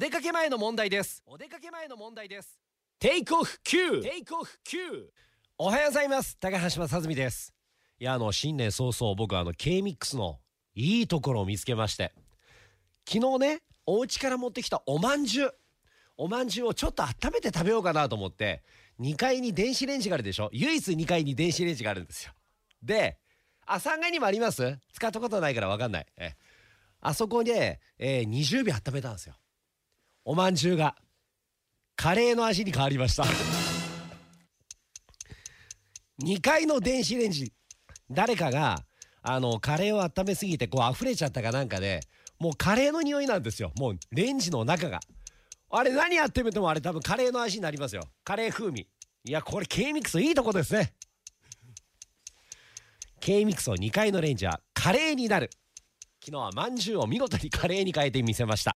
出かけ前の問題です。お出かけ前の問題です。テイクオフ9テイクオフ9おはようございます。高橋正澄です。いやあの新年早々僕あの K-MIX のいいところを見つけまして。昨日ねお家から持ってきたおまんじゅう。おまんじゅうをちょっと温めて食べようかなと思って2階に電子レンジがあるでしょ？唯一2階に電子レンジがあるんですよ。であ3階にもあります？使ったことないから分かんない。えあそこで、えー、20秒温めたんですよおまんじゅうがカレーの味に変わりました。2階の電子レンジ誰かがあのカレーを温めすぎてこう溢れちゃったかなんかでもうカレーの匂いなんですよ。もうレンジの中が。あれ何やってみてもあれ多分カレーの味になりますよ。カレー風味。いやこれ K ミックスいいとこですね。K ミックスを2階のレンジはカレーになる。昨日はまんじゅうを見事にカレーに変えてみせました。